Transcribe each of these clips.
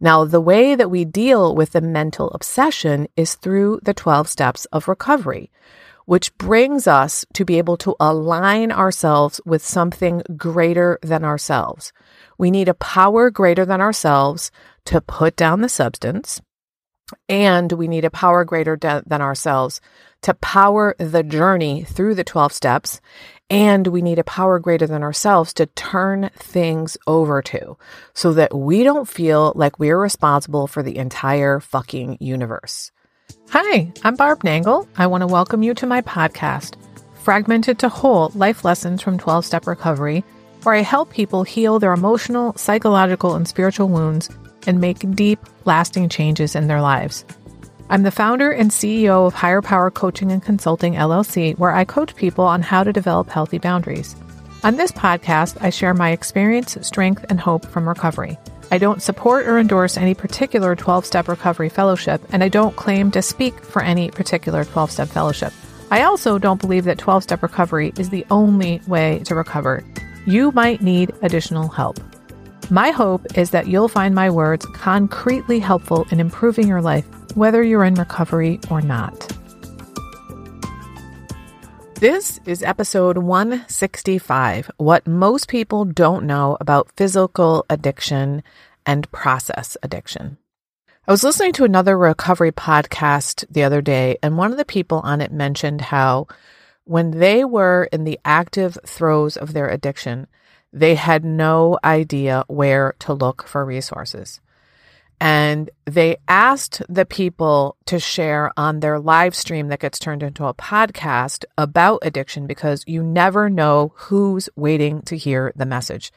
Now, the way that we deal with the mental obsession is through the 12 steps of recovery, which brings us to be able to align ourselves with something greater than ourselves. We need a power greater than ourselves to put down the substance, and we need a power greater de- than ourselves to power the journey through the 12 steps. And we need a power greater than ourselves to turn things over to so that we don't feel like we're responsible for the entire fucking universe. Hi, I'm Barb Nangle. I want to welcome you to my podcast, Fragmented to Whole Life Lessons from 12 Step Recovery, where I help people heal their emotional, psychological, and spiritual wounds and make deep, lasting changes in their lives. I'm the founder and CEO of Higher Power Coaching and Consulting LLC, where I coach people on how to develop healthy boundaries. On this podcast, I share my experience, strength, and hope from recovery. I don't support or endorse any particular 12 step recovery fellowship, and I don't claim to speak for any particular 12 step fellowship. I also don't believe that 12 step recovery is the only way to recover. You might need additional help. My hope is that you'll find my words concretely helpful in improving your life, whether you're in recovery or not. This is episode 165 What Most People Don't Know About Physical Addiction and Process Addiction. I was listening to another recovery podcast the other day, and one of the people on it mentioned how when they were in the active throes of their addiction, they had no idea where to look for resources. And they asked the people to share on their live stream that gets turned into a podcast about addiction because you never know who's waiting to hear the message.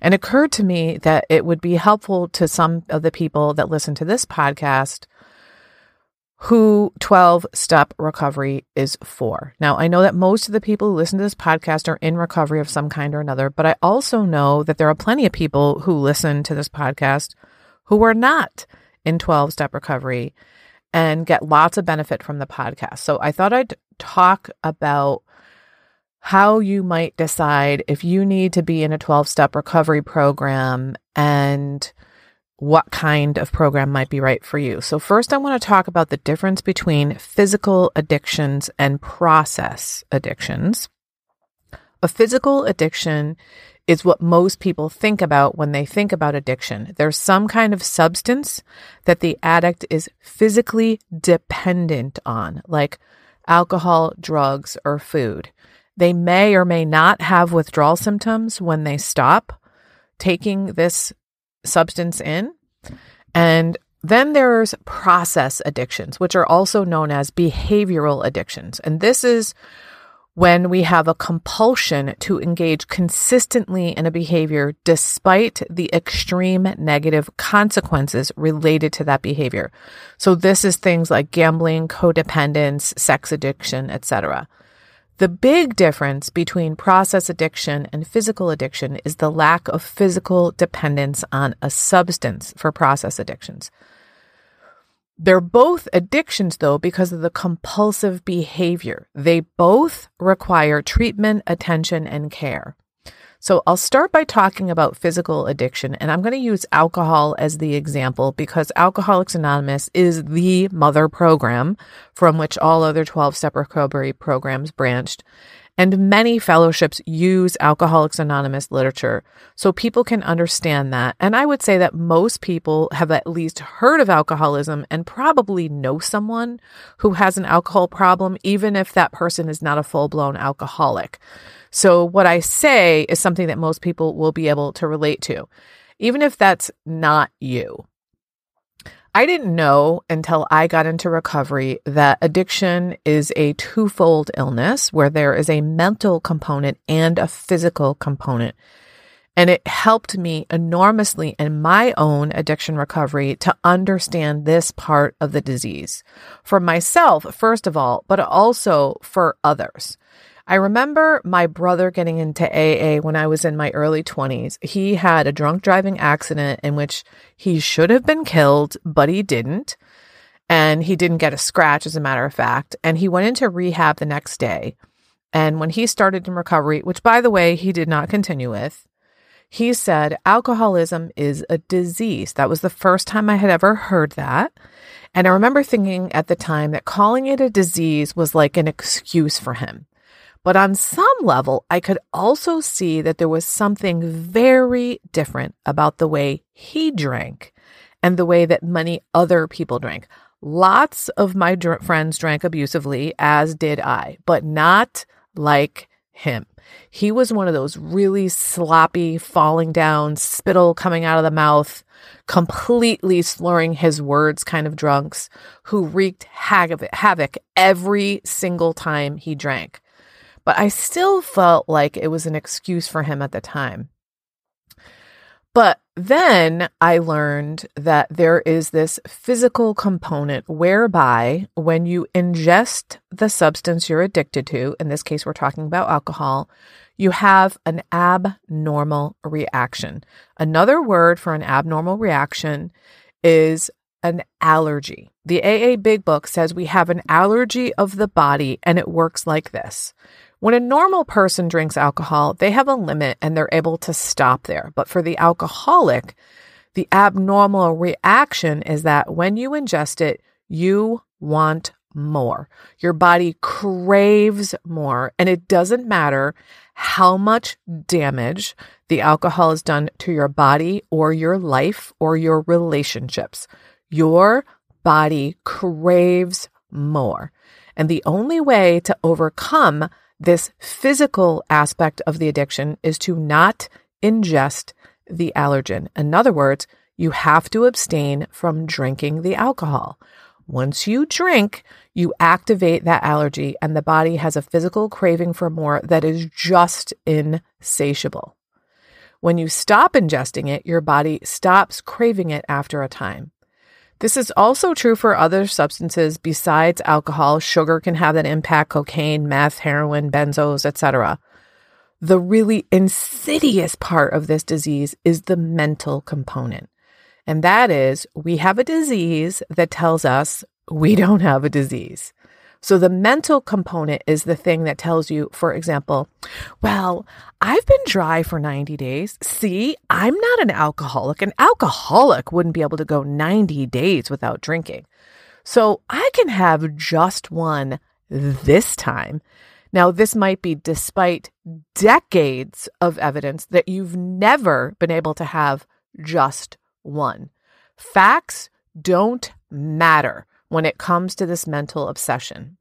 And it occurred to me that it would be helpful to some of the people that listen to this podcast who 12 step recovery is for. Now, I know that most of the people who listen to this podcast are in recovery of some kind or another, but I also know that there are plenty of people who listen to this podcast who are not in 12 step recovery and get lots of benefit from the podcast. So I thought I'd talk about how you might decide if you need to be in a 12 step recovery program and what kind of program might be right for you. So, first, I want to talk about the difference between physical addictions and process addictions. A physical addiction is what most people think about when they think about addiction. There's some kind of substance that the addict is physically dependent on, like alcohol, drugs, or food. They may or may not have withdrawal symptoms when they stop taking this substance in. And then there's process addictions, which are also known as behavioral addictions. And this is when we have a compulsion to engage consistently in a behavior despite the extreme negative consequences related to that behavior. So this is things like gambling, codependence, sex addiction, etc. The big difference between process addiction and physical addiction is the lack of physical dependence on a substance for process addictions. They're both addictions, though, because of the compulsive behavior. They both require treatment, attention, and care. So I'll start by talking about physical addiction, and I'm going to use alcohol as the example because Alcoholics Anonymous is the mother program from which all other 12 step recovery programs branched. And many fellowships use Alcoholics Anonymous literature so people can understand that. And I would say that most people have at least heard of alcoholism and probably know someone who has an alcohol problem, even if that person is not a full blown alcoholic. So what I say is something that most people will be able to relate to, even if that's not you. I didn't know until I got into recovery that addiction is a twofold illness where there is a mental component and a physical component. And it helped me enormously in my own addiction recovery to understand this part of the disease for myself, first of all, but also for others. I remember my brother getting into AA when I was in my early 20s. He had a drunk driving accident in which he should have been killed, but he didn't. And he didn't get a scratch, as a matter of fact. And he went into rehab the next day. And when he started in recovery, which by the way, he did not continue with, He said alcoholism is a disease. That was the first time I had ever heard that. And I remember thinking at the time that calling it a disease was like an excuse for him. But on some level, I could also see that there was something very different about the way he drank and the way that many other people drank. Lots of my dr- friends drank abusively, as did I, but not like him. He was one of those really sloppy, falling down, spittle coming out of the mouth, completely slurring his words kind of drunks who wreaked havoc every single time he drank. But I still felt like it was an excuse for him at the time. But then I learned that there is this physical component whereby when you ingest the substance you're addicted to, in this case, we're talking about alcohol, you have an abnormal reaction. Another word for an abnormal reaction is an allergy. The AA Big Book says we have an allergy of the body, and it works like this. When a normal person drinks alcohol, they have a limit and they're able to stop there. But for the alcoholic, the abnormal reaction is that when you ingest it, you want more. Your body craves more, and it doesn't matter how much damage the alcohol has done to your body or your life or your relationships. Your body craves more. And the only way to overcome this physical aspect of the addiction is to not ingest the allergen. In other words, you have to abstain from drinking the alcohol. Once you drink, you activate that allergy, and the body has a physical craving for more that is just insatiable. When you stop ingesting it, your body stops craving it after a time. This is also true for other substances besides alcohol. Sugar can have that impact, cocaine, meth, heroin, benzos, etc. The really insidious part of this disease is the mental component. And that is, we have a disease that tells us we don't have a disease. So the mental component is the thing that tells you, for example, well, I've been dry for 90 days. See, I'm not an alcoholic. An alcoholic wouldn't be able to go 90 days without drinking. So I can have just one this time. Now, this might be despite decades of evidence that you've never been able to have just one. Facts don't matter when it comes to this mental obsession.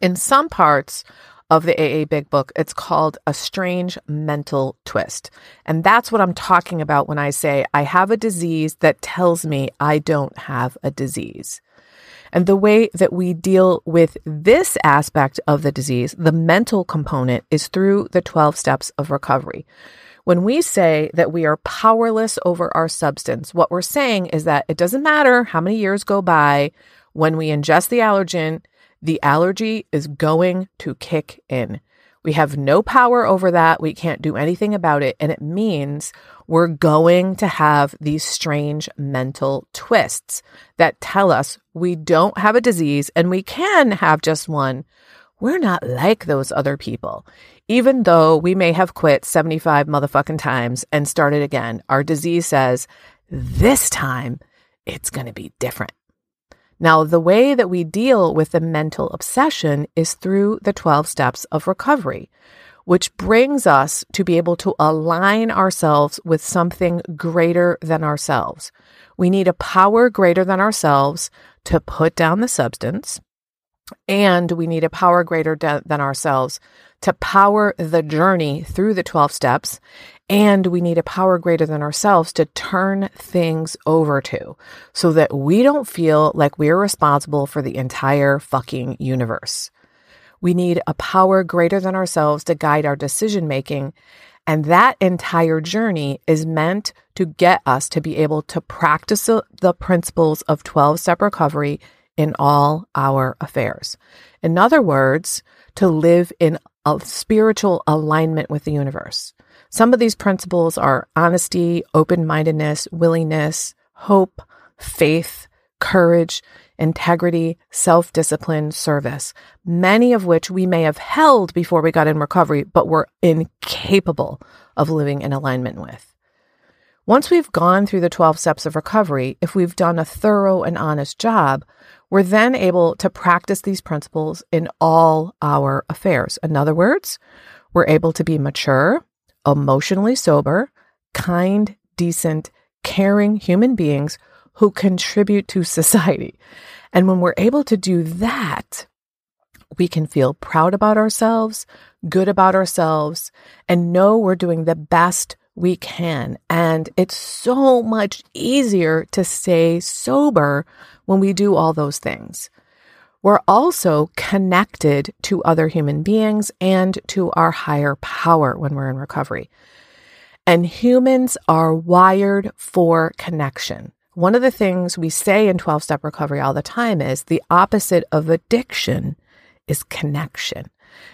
In some parts of the AA Big Book, it's called a strange mental twist. And that's what I'm talking about when I say I have a disease that tells me I don't have a disease. And the way that we deal with this aspect of the disease, the mental component, is through the 12 steps of recovery. When we say that we are powerless over our substance, what we're saying is that it doesn't matter how many years go by, when we ingest the allergen, the allergy is going to kick in. We have no power over that. We can't do anything about it. And it means we're going to have these strange mental twists that tell us we don't have a disease and we can have just one. We're not like those other people. Even though we may have quit 75 motherfucking times and started again, our disease says this time it's going to be different. Now, the way that we deal with the mental obsession is through the 12 steps of recovery, which brings us to be able to align ourselves with something greater than ourselves. We need a power greater than ourselves to put down the substance, and we need a power greater de- than ourselves to power the journey through the 12 steps and we need a power greater than ourselves to turn things over to so that we don't feel like we're responsible for the entire fucking universe. We need a power greater than ourselves to guide our decision making. And that entire journey is meant to get us to be able to practice the principles of 12 step recovery in all our affairs. In other words, to live in a spiritual alignment with the universe. Some of these principles are honesty, open mindedness, willingness, hope, faith, courage, integrity, self discipline, service, many of which we may have held before we got in recovery, but were incapable of living in alignment with. Once we've gone through the 12 steps of recovery, if we've done a thorough and honest job, we're then able to practice these principles in all our affairs. In other words, we're able to be mature, emotionally sober, kind, decent, caring human beings who contribute to society. And when we're able to do that, we can feel proud about ourselves, good about ourselves, and know we're doing the best we can. And it's so much easier to stay sober when we do all those things. We're also connected to other human beings and to our higher power when we're in recovery. And humans are wired for connection. One of the things we say in 12 step recovery all the time is the opposite of addiction is connection.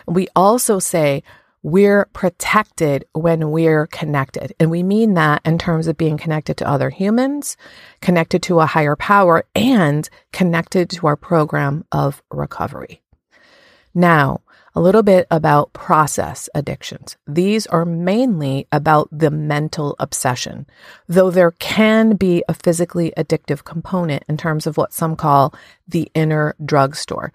We also say we're protected when we're connected. And we mean that in terms of being connected to other humans, connected to a higher power, and connected to our program of recovery. Now, a little bit about process addictions. These are mainly about the mental obsession, though there can be a physically addictive component in terms of what some call the inner drugstore.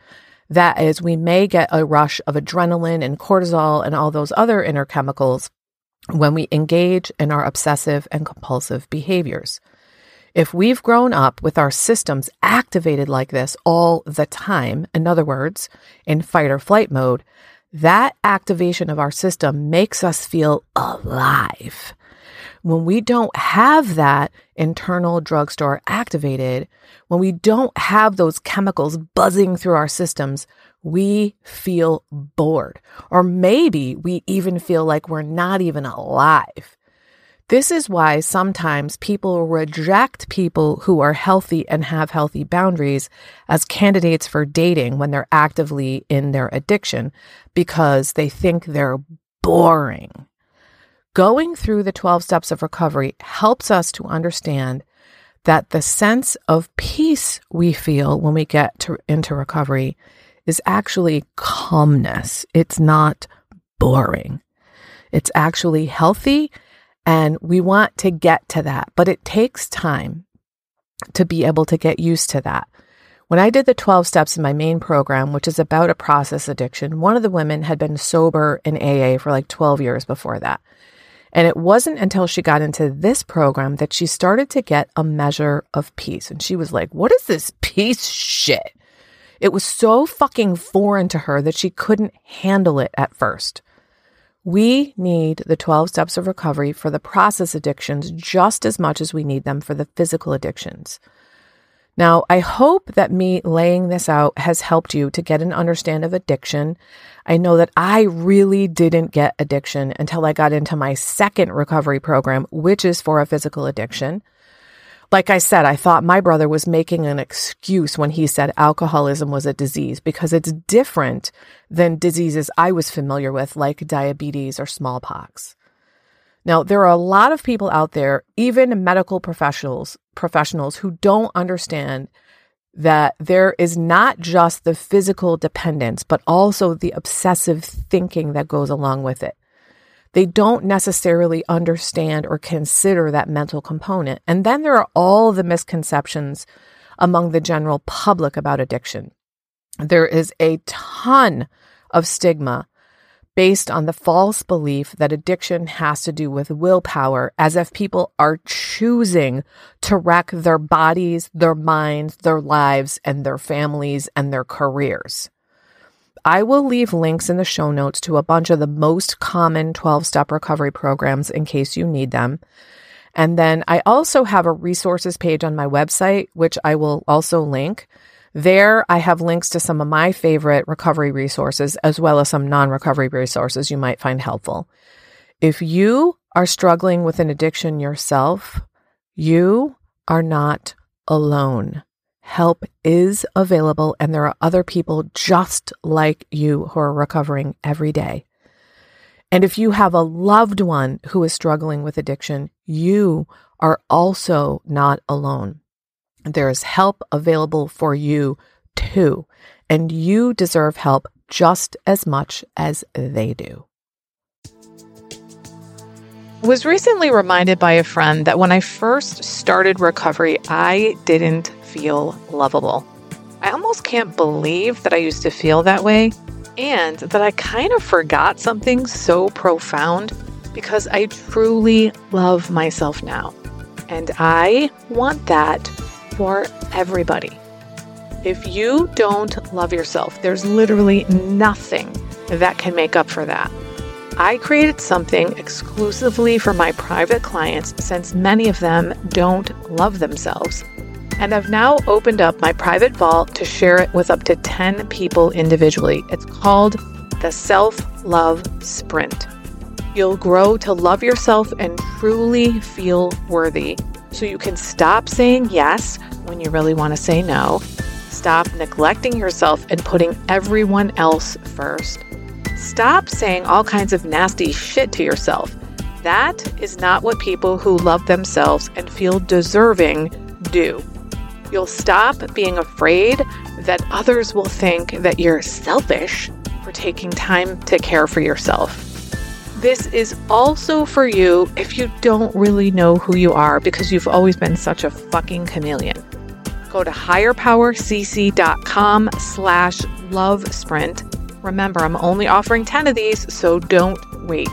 That is, we may get a rush of adrenaline and cortisol and all those other inner chemicals when we engage in our obsessive and compulsive behaviors. If we've grown up with our systems activated like this all the time, in other words, in fight or flight mode, that activation of our system makes us feel alive. When we don't have that internal drugstore activated, when we don't have those chemicals buzzing through our systems, we feel bored. Or maybe we even feel like we're not even alive. This is why sometimes people reject people who are healthy and have healthy boundaries as candidates for dating when they're actively in their addiction because they think they're boring. Going through the 12 steps of recovery helps us to understand that the sense of peace we feel when we get to, into recovery is actually calmness. It's not boring. It's actually healthy, and we want to get to that, but it takes time to be able to get used to that. When I did the 12 steps in my main program, which is about a process addiction, one of the women had been sober in AA for like 12 years before that. And it wasn't until she got into this program that she started to get a measure of peace. And she was like, What is this peace shit? It was so fucking foreign to her that she couldn't handle it at first. We need the 12 steps of recovery for the process addictions just as much as we need them for the physical addictions. Now, I hope that me laying this out has helped you to get an understand of addiction. I know that I really didn't get addiction until I got into my second recovery program, which is for a physical addiction. Like I said, I thought my brother was making an excuse when he said alcoholism was a disease because it's different than diseases I was familiar with, like diabetes or smallpox. Now, there are a lot of people out there, even medical professionals, professionals who don't understand that there is not just the physical dependence, but also the obsessive thinking that goes along with it. They don't necessarily understand or consider that mental component. And then there are all the misconceptions among the general public about addiction. There is a ton of stigma based on the false belief that addiction has to do with willpower, as if people are choosing to wreck their bodies, their minds, their lives, and their families and their careers. I will leave links in the show notes to a bunch of the most common 12 step recovery programs in case you need them. And then I also have a resources page on my website, which I will also link there, I have links to some of my favorite recovery resources, as well as some non recovery resources you might find helpful. If you are struggling with an addiction yourself, you are not alone. Help is available, and there are other people just like you who are recovering every day. And if you have a loved one who is struggling with addiction, you are also not alone. There is help available for you too, and you deserve help just as much as they do. Was recently reminded by a friend that when I first started recovery, I didn't feel lovable. I almost can't believe that I used to feel that way and that I kind of forgot something so profound because I truly love myself now. And I want that for everybody. If you don't love yourself, there's literally nothing that can make up for that. I created something exclusively for my private clients since many of them don't love themselves. And I've now opened up my private vault to share it with up to 10 people individually. It's called the Self Love Sprint. You'll grow to love yourself and truly feel worthy so you can stop saying yes when you really want to say no, stop neglecting yourself and putting everyone else first Stop saying all kinds of nasty shit to yourself. That is not what people who love themselves and feel deserving do. You'll stop being afraid that others will think that you're selfish for taking time to care for yourself. This is also for you if you don't really know who you are because you've always been such a fucking chameleon. Go to higherpowercc.com slash love sprint Remember, I'm only offering 10 of these, so don't wait.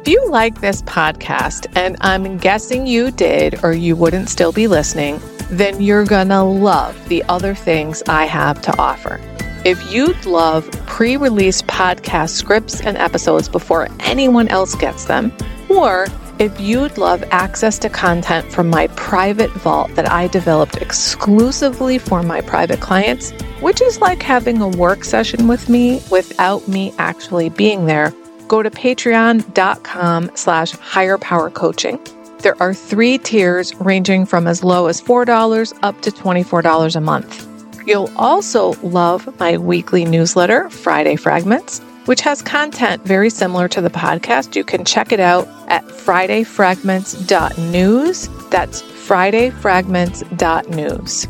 If you like this podcast, and I'm guessing you did or you wouldn't still be listening, then you're gonna love the other things I have to offer. If you'd love pre release podcast scripts and episodes before anyone else gets them, or if you'd love access to content from my private vault that I developed exclusively for my private clients, which is like having a work session with me without me actually being there, go to patreon.com slash higher power coaching. There are three tiers ranging from as low as $4 up to $24 a month. You'll also love my weekly newsletter, Friday Fragments which has content very similar to the podcast. You can check it out at fridayfragments.news. That's fridayfragments.news.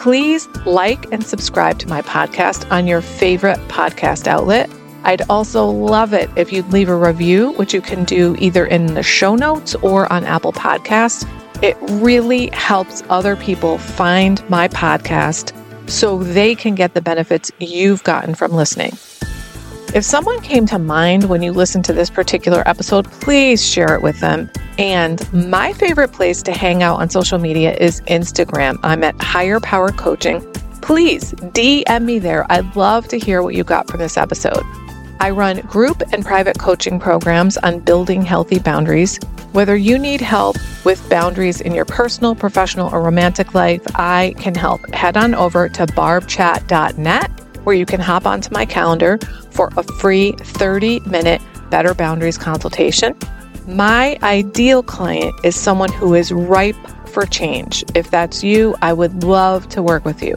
Please like and subscribe to my podcast on your favorite podcast outlet. I'd also love it if you'd leave a review, which you can do either in the show notes or on Apple Podcasts. It really helps other people find my podcast so they can get the benefits you've gotten from listening. If someone came to mind when you listened to this particular episode, please share it with them. And my favorite place to hang out on social media is Instagram. I'm at Higher Power Coaching. Please DM me there. I'd love to hear what you got from this episode. I run group and private coaching programs on building healthy boundaries. Whether you need help with boundaries in your personal, professional, or romantic life, I can help. Head on over to barbchat.net where you can hop onto my calendar for a free 30 minute Better Boundaries consultation. My ideal client is someone who is ripe for change. If that's you, I would love to work with you.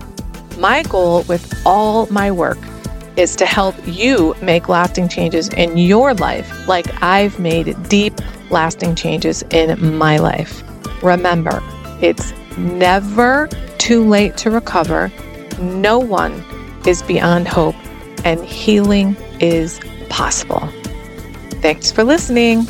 My goal with all my work is to help you make lasting changes in your life, like I've made deep, lasting changes in my life. Remember, it's never too late to recover. No one is beyond hope and healing is possible. Thanks for listening.